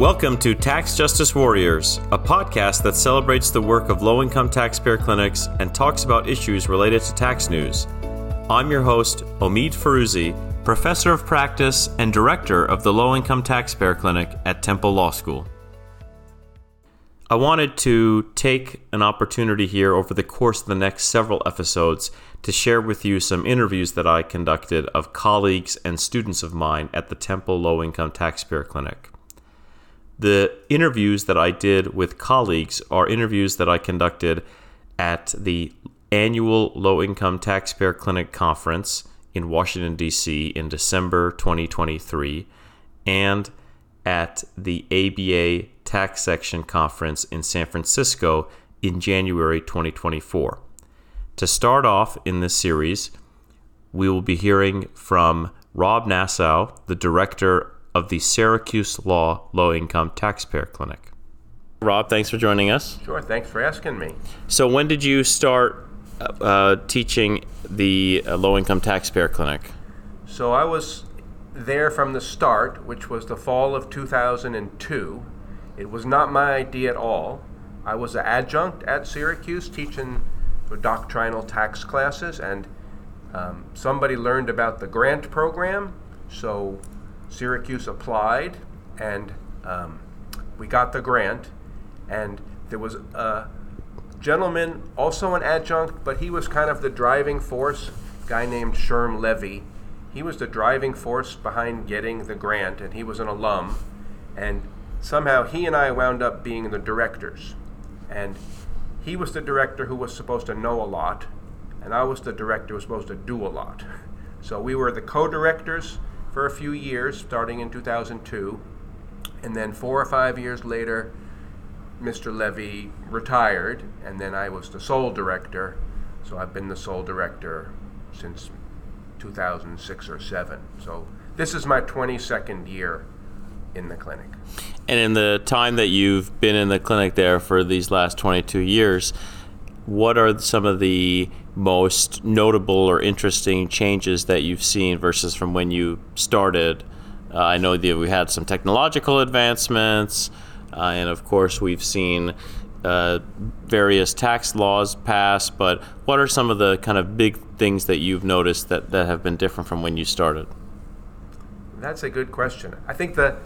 Welcome to Tax Justice Warriors, a podcast that celebrates the work of low income taxpayer clinics and talks about issues related to tax news. I'm your host, Omeed Firouzi, professor of practice and director of the Low Income Taxpayer Clinic at Temple Law School. I wanted to take an opportunity here over the course of the next several episodes to share with you some interviews that I conducted of colleagues and students of mine at the Temple Low Income Taxpayer Clinic. The interviews that I did with colleagues are interviews that I conducted at the annual Low Income Taxpayer Clinic Conference in Washington, D.C. in December 2023 and at the ABA Tax Section Conference in San Francisco in January 2024. To start off in this series, we will be hearing from Rob Nassau, the director of the Syracuse Law Low Income Taxpayer Clinic. Rob, thanks for joining us. Sure, thanks for asking me. So, when did you start uh, teaching the uh, Low Income Taxpayer Clinic? So, I was there from the start, which was the fall of 2002. It was not my idea at all. I was an adjunct at Syracuse teaching doctrinal tax classes, and um, somebody learned about the grant program, so Syracuse applied, and um, we got the grant. And there was a gentleman, also an adjunct, but he was kind of the driving force, guy named Sherm Levy. He was the driving force behind getting the grant, and he was an alum. And somehow he and I wound up being the directors. And he was the director who was supposed to know a lot, and I was the director who was supposed to do a lot. So we were the co directors for a few years, starting in 2002. And then four or five years later, Mr. Levy retired, and then I was the sole director. So I've been the sole director since 2006 or 7. So this is my 22nd year in the clinic. And in the time that you've been in the clinic there for these last 22 years, what are some of the most notable or interesting changes that you've seen versus from when you started? Uh, I know that we had some technological advancements, uh, and of course, we've seen uh, various tax laws passed, but what are some of the kind of big things that you've noticed that, that have been different from when you started? That's a good question. I think the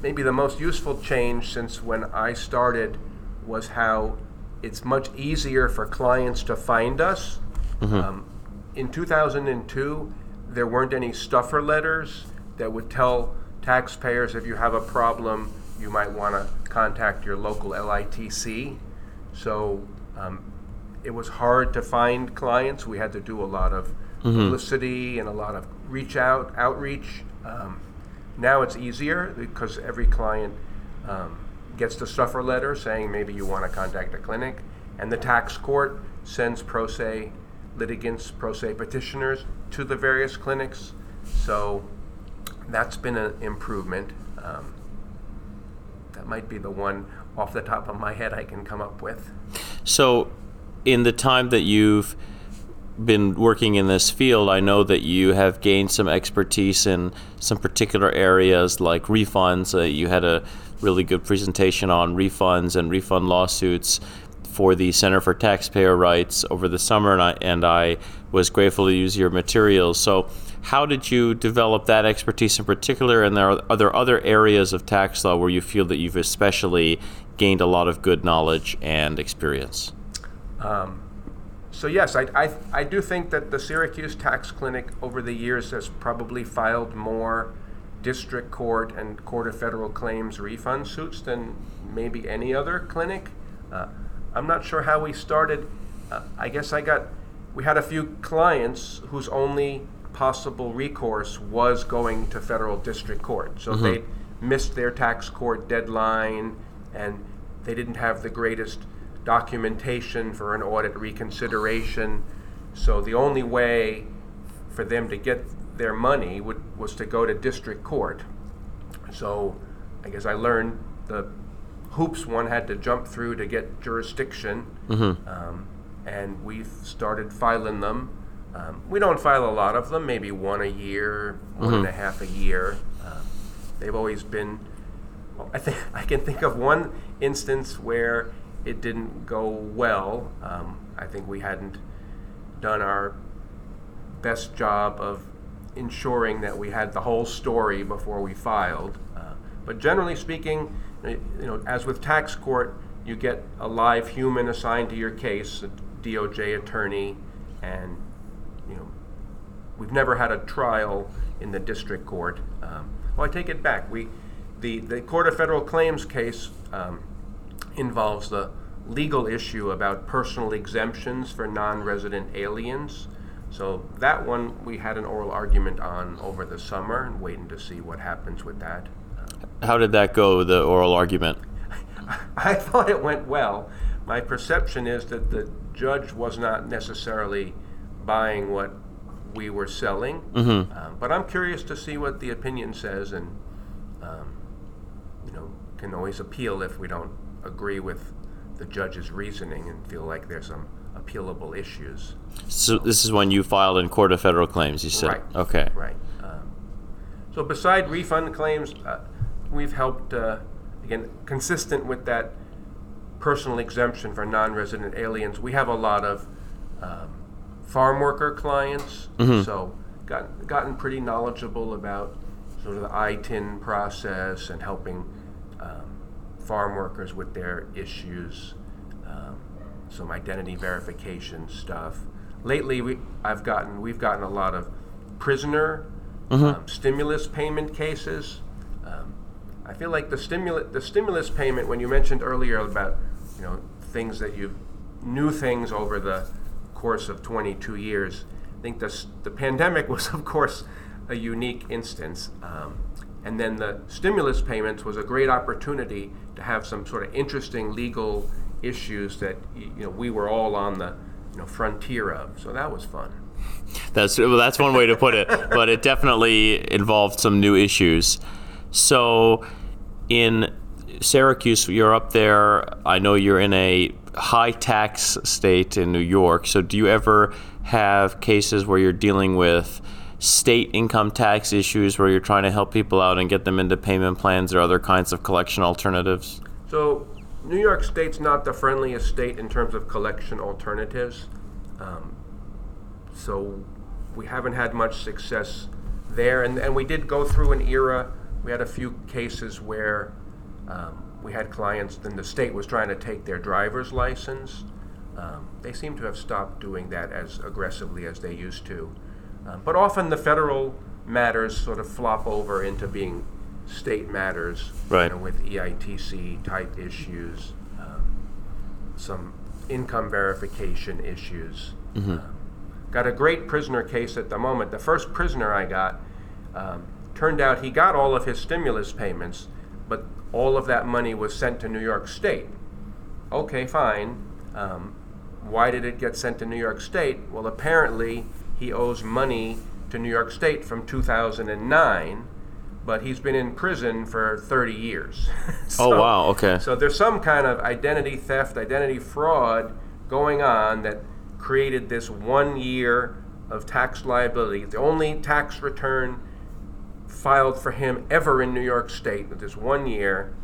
maybe the most useful change since when I started was how it's much easier for clients to find us. Mm-hmm. Um, in 2002, there weren't any stuffer letters that would tell taxpayers if you have a problem, you might want to contact your local LITC. So um, it was hard to find clients. We had to do a lot of mm-hmm. publicity and a lot of reach out, outreach. Um, now it's easier because every client um, gets the stuffer letter saying maybe you want to contact a clinic, and the tax court sends pro se litigants, pro se petitioners to the various clinics. So that's been an improvement. Um, that might be the one off the top of my head I can come up with. So, in the time that you've been working in this field, I know that you have gained some expertise in some particular areas like refunds. Uh, you had a really good presentation on refunds and refund lawsuits for the Center for Taxpayer Rights over the summer, and I, and I was grateful to use your materials. So, how did you develop that expertise in particular? And there are, are there other areas of tax law where you feel that you've especially gained a lot of good knowledge and experience? Um, so yes, I, I, I do think that the Syracuse Tax Clinic over the years has probably filed more district court and court of federal claims refund suits than maybe any other clinic. Uh, I'm not sure how we started. Uh, I guess I got we had a few clients whose only possible recourse was going to federal district court. So mm-hmm. they missed their tax court deadline and they didn't have the greatest documentation for an audit reconsideration. So the only way for them to get their money would, was to go to district court. So I guess I learned the hoops one had to jump through to get jurisdiction. Mm-hmm. Um, and we've started filing them. Um, we don't file a lot of them, maybe one a year, one mm-hmm. and a half a year. Um, they've always been I think I can think of one instance where it didn't go well. Um, I think we hadn't done our best job of ensuring that we had the whole story before we filed. Uh, but generally speaking, you know, as with tax court, you get a live human assigned to your case, a DOJ attorney, and you know, we've never had a trial in the district court. Um, well, I take it back. We, the the Court of Federal Claims case um, involves the legal issue about personal exemptions for non-resident aliens. So that one we had an oral argument on over the summer and waiting to see what happens with that. How did that go, the oral argument? I thought it went well. My perception is that the judge was not necessarily buying what we were selling, Mm-hmm. um, but I'm curious to see what the opinion says, and um, you know, can always appeal if we don't agree with the judge's reasoning and feel like there's some appealable issues. So this is when you filed in Court of Federal Claims, you said? Right. Okay. Right. Um, so beside refund claims, uh, we've helped, uh, again, consistent with that personal exemption for non-resident aliens, we have a lot of um, farm worker clients. Mhm. So got, gotten pretty knowledgeable about sort of the ITIN process and helping um, farm workers with their issues, um, some identity verification stuff. Lately, we, I've gotten, we've gotten a lot of prisoner um, stimulus payment cases. Um, I feel like the stimulus, the stimulus payment, when you mentioned earlier about, you know, things that you new things over the course of 22 years. I think this, the pandemic was, of course, a unique instance. Um, and then the stimulus payments was a great opportunity to have some sort of interesting legal issues that you know we were all on the you know frontier of. So that was fun. That's well, that's one way to put it, but it definitely involved some new issues. So, in Syracuse, you're up there. I know you're in a high tax state in New York. So, do you ever have cases where you're dealing with state income tax issues where you're trying to help people out and get them into payment plans or other kinds of collection alternatives? So, New York State's not the friendliest state in terms of collection alternatives. Um, so, we haven't had much success there. And, and we did go through an era, we had a few cases where um, we had clients, then the state was trying to take their driver's license. Um, they seem to have stopped doing that as aggressively as they used to. Um, but often the federal matters sort of flop over into being state matters Right. you know, with EITC type issues, um, some income verification issues. Um, got a great prisoner case at the moment. The first prisoner I got um, turned out he got all of his stimulus payments, but all of that money was sent to New York State. Okay, fine. Um, why did it get sent to New York State? Well, apparently he owes money to New York State from 2009, but he's been in prison for 30 years. Oh, wow, okay. So there's some kind of identity theft, identity fraud going on that created this one year of tax liability. The only tax return filed for him ever in New York State with this one year,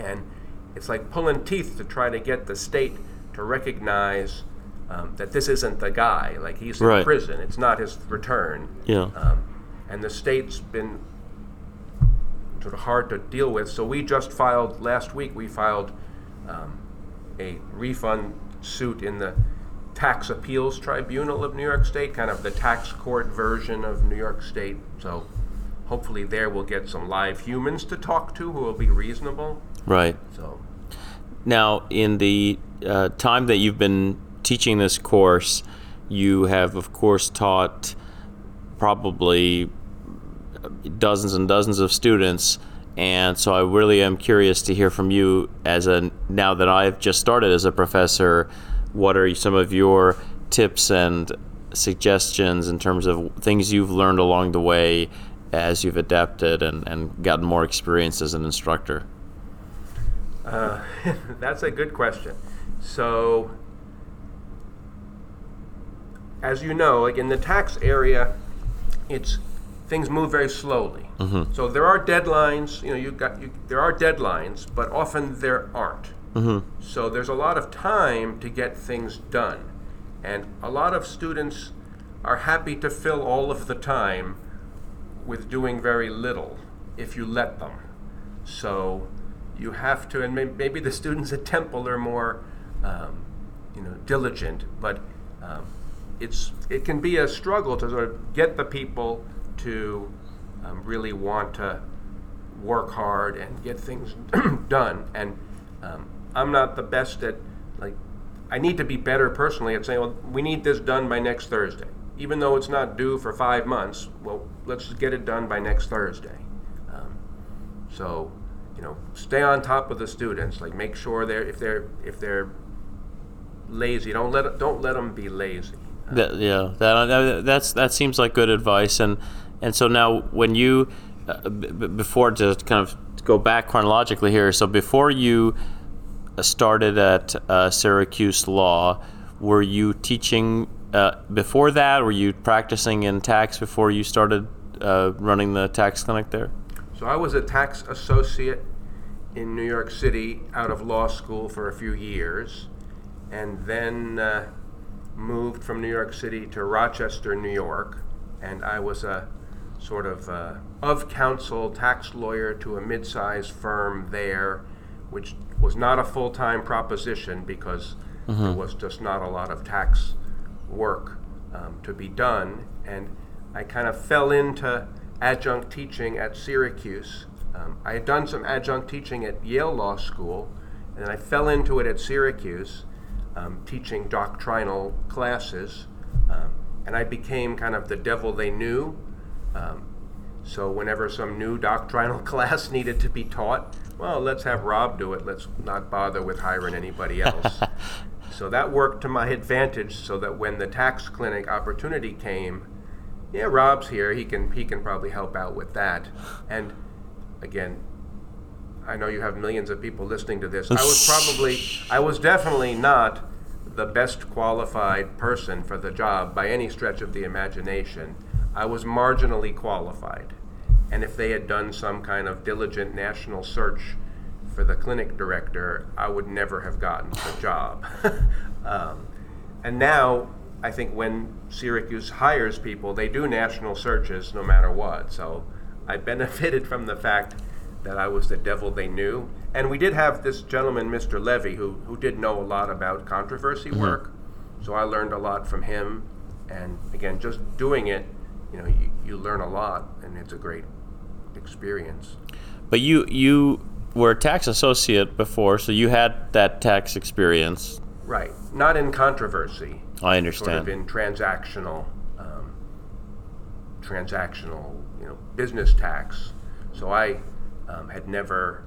and it's like pulling teeth to try to get the state to recognize um, that this isn't the guy. Like he's in Right. prison. It's not his return. Yeah. Um, and the state's been sort of hard to deal with. So we just filed last week. We filed um, a refund suit in the Tax Appeals Tribunal of New York State, kind of the tax court version of New York State. So hopefully there we'll get some live humans to talk to who will be reasonable. Right. So Now, in the uh, time that you've been teaching this course, you have, of course, taught probably dozens and dozens of students. And so I really am curious to hear from you as a now that I've just started as a professor, what are some of your tips and suggestions in terms of things you've learned along the way as you've adapted and, and gotten more experience as an instructor? Uh, that's a good question. So, as you know, like in the tax area, it's things move very slowly. Mm-hmm. So there are deadlines. You know, you got you, there are deadlines, but often there aren't. Mm-hmm. So there's a lot of time to get things done, and a lot of students are happy to fill all of the time with doing very little if you let them. So you have to, and maybe the students at Temple are more, um, you know, diligent, but um, it's it can be a struggle to sort of get the people to um, really want to work hard and get things done. And um, I'm not the best at like I need to be better personally at saying, well, we need this done by next Thursday, even though it's not due for five months. Well, let's get it done by next Thursday. Um, so, you know, stay on top of the students. Like, make sure they're if they're if they're lazy, don't let don't let them be lazy. That, yeah, that that's that seems like good advice. And and so now when you uh, b- before to kind of go back chronologically here, so before you started at uh, Syracuse Law, were you teaching uh, before that? Were you practicing in tax before you started uh, running the tax clinic there? So I was a tax associate in New York City out of law school for a few years, and then uh, moved from New York City to Rochester, New York, and I was a sort of uh, of counsel tax lawyer to a mid-sized firm there, which was not a full-time proposition because mm-hmm. there was just not a lot of tax work um, to be done, and I kind of fell into adjunct teaching at Syracuse. Um, I had done some adjunct teaching at Yale Law School, and I fell into it at Syracuse um, teaching doctrinal classes, um, and I became kind of the devil they knew. Um, so whenever some new doctrinal class needed to be taught, well, let's have Rob do it. Let's not bother with hiring anybody else. so that worked to my advantage, so that when the tax clinic opportunity came, yeah, Rob's here. He can he can probably help out with that. And again, I know you have millions of people listening to this. I was probably, I was definitely not the best qualified person for the job by any stretch of the imagination. I was marginally qualified. And if they had done some kind of diligent national search for the clinic director, I would never have gotten the job. um, and now, I think when Syracuse hires people, they do national searches no matter what. So I benefited from the fact that I was the devil they knew. And we did have this gentleman, Mr. Levy, who, who did know a lot about controversy mm-hmm. work. So I learned a lot from him. And again, just doing it, you know, you, you learn a lot, and it's a great experience. But you you were a tax associate before, so you had that tax experience. Right. Not in controversy. I understand. Sort of in transactional, um, transactional, you know, business tax. So I um, had never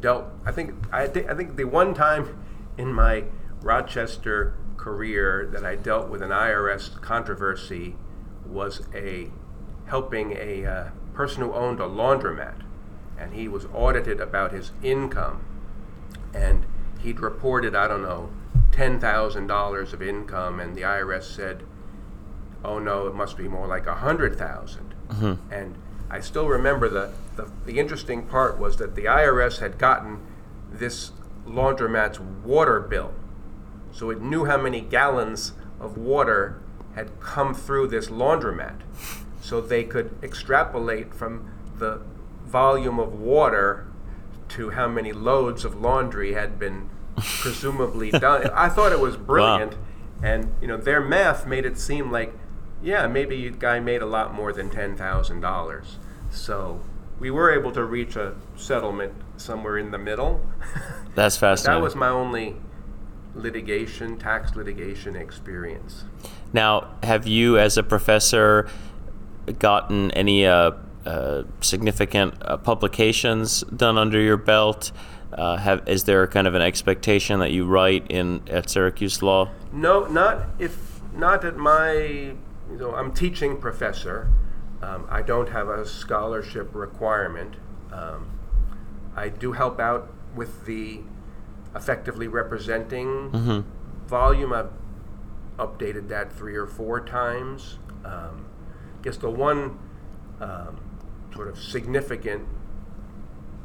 dealt. I think I, th- I think the one time in my Rochester career that I dealt with an IRS controversy was a helping a uh, person who owned a laundromat, and he was audited about his income, and he'd reported I don't know ten thousand dollars of income, and the IRS said, "Oh no, it must be more like a hundred thousand. Mm-hmm. and I still remember the, the, the interesting part was that the IRS had gotten this laundromat's water bill. So it knew how many gallons of water had come through this laundromat. So they could extrapolate from the volume of water to how many loads of laundry had been presumably done. I thought it was brilliant. Wow. And you know, their math made it seem like yeah, maybe a guy made a lot more than $10,000. So we were able to reach a settlement somewhere in the middle. That's fascinating. that was my only litigation, tax litigation experience. Now, have you, as a professor, gotten any uh, uh, significant uh, publications done under your belt? Uh, have is there kind of an expectation that you write in at Syracuse Law? No, not if not at my you know, I'm teaching professor. Um, I don't have a scholarship requirement. Um, I do help out with the effectively representing mm-hmm. volume. I've updated that three or four times. Um, I guess the one um, sort of significant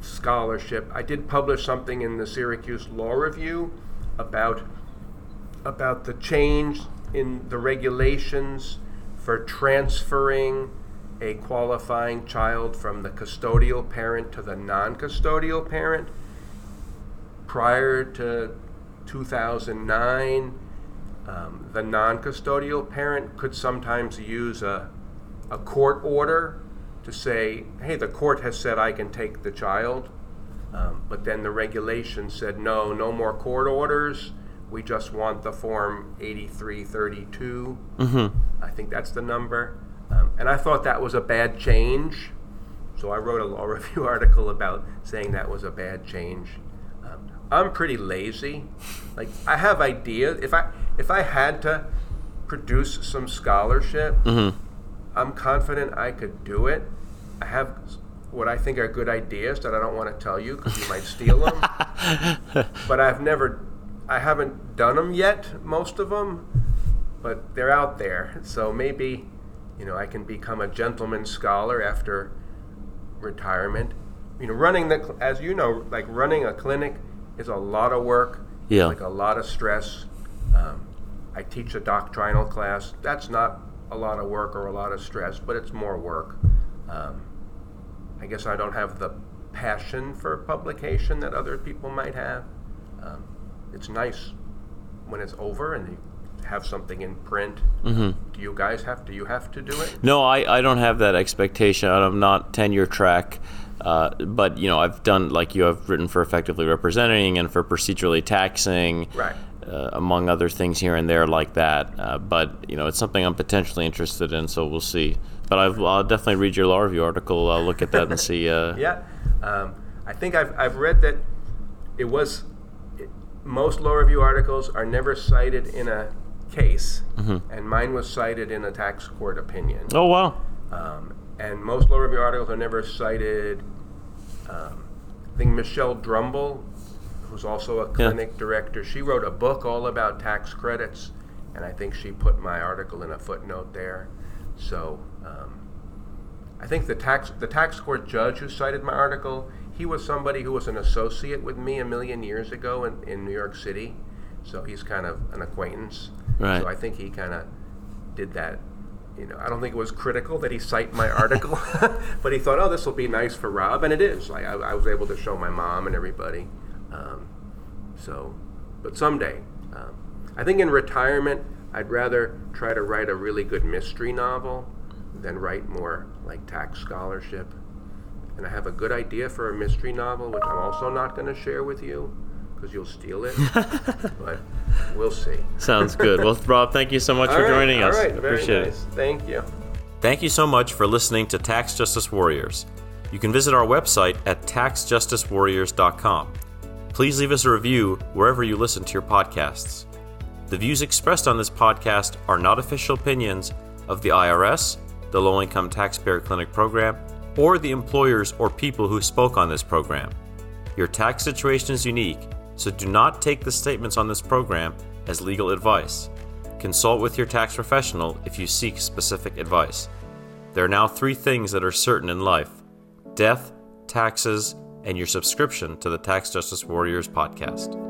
scholarship. I did publish something in the Syracuse Law Review about about the change in the regulations for transferring a qualifying child from the custodial parent to the non-custodial parent prior to 2009 um, the non-custodial parent could sometimes use a, a court order to say, hey, the court has said I can take the child, um, but then the regulation said, no, no more court orders. We just want the form 8332. Mm-hmm. I think that's the number. Um, and I thought that was a bad change. So I wrote a law review article about saying that was a bad change. Um, I'm pretty lazy. Like I have ideas. If I if I had to produce some scholarship, mm-hmm. I'm confident I could do it. I have what I think are good ideas that I don't want to tell you because you might steal them. but I've never, I haven't done them yet, most of them, but they're out there. So maybe, you know, I can become a gentleman scholar after retirement. You know, running the, as you know, like running a clinic is a lot of work. Yeah. Like a lot of stress. Um, I teach a doctrinal class. That's not a lot of work or a lot of stress, but it's more work. Um, I guess I don't have the passion for publication that other people might have. Um, it's nice when it's over and you have something in print. Mm-hmm. Do you guys have? Do you have to do it? No, I, I don't have that expectation. I'm not tenure track. Uh, but you know, I've done like you. I've written for effectively representing and for procedurally taxing, right? Uh, among other things here and there like that. Uh, but you know, it's something I'm potentially interested in. So we'll see. But i will definitely read your law review article. I'll look at that and see. Uh, yeah, um, I think I've, I've read that it was it, most law review articles are never cited in a case, mm-hmm. and mine was cited in a tax court opinion. Oh wow! Um, and most law review articles are never cited. Um, I think Michelle Drumbl, who's also a clinic yeah. director, she wrote a book all about tax credits, and I think she put my article in a footnote there. So um, I think the tax the tax court judge who cited my article, he was somebody who was an associate with me a million years ago in, in New York City. So he's kind of an acquaintance. Right. So I think he kind of did that. You know, I don't think it was critical that he cite my article, but he thought, oh, this will be nice for Rob, and it is. Like I, I was able to show my mom and everybody. Um, so, but someday, um, I think in retirement, I'd rather try to write a really good mystery novel than write more like tax scholarship. And I have a good idea for a mystery novel, which I'm also not going to share with you because you'll steal it. but we'll see. Sounds good. Well, Rob, thank you so much all for right, joining us. All right, appreciate nice. it. Thank you. Thank you so much for listening to Tax Justice Warriors. You can visit our website at taxjusticewarriors.com. Please leave us a review wherever you listen to your podcasts. The views expressed on this podcast are not official opinions of the IRS, the Low Income Taxpayer Clinic program, or the employers or people who spoke on this program. Your tax situation is unique, so do not take the statements on this program as legal advice. Consult with your tax professional if you seek specific advice. There are now three things that are certain in life death, taxes, and your subscription to the Tax Justice Warriors podcast.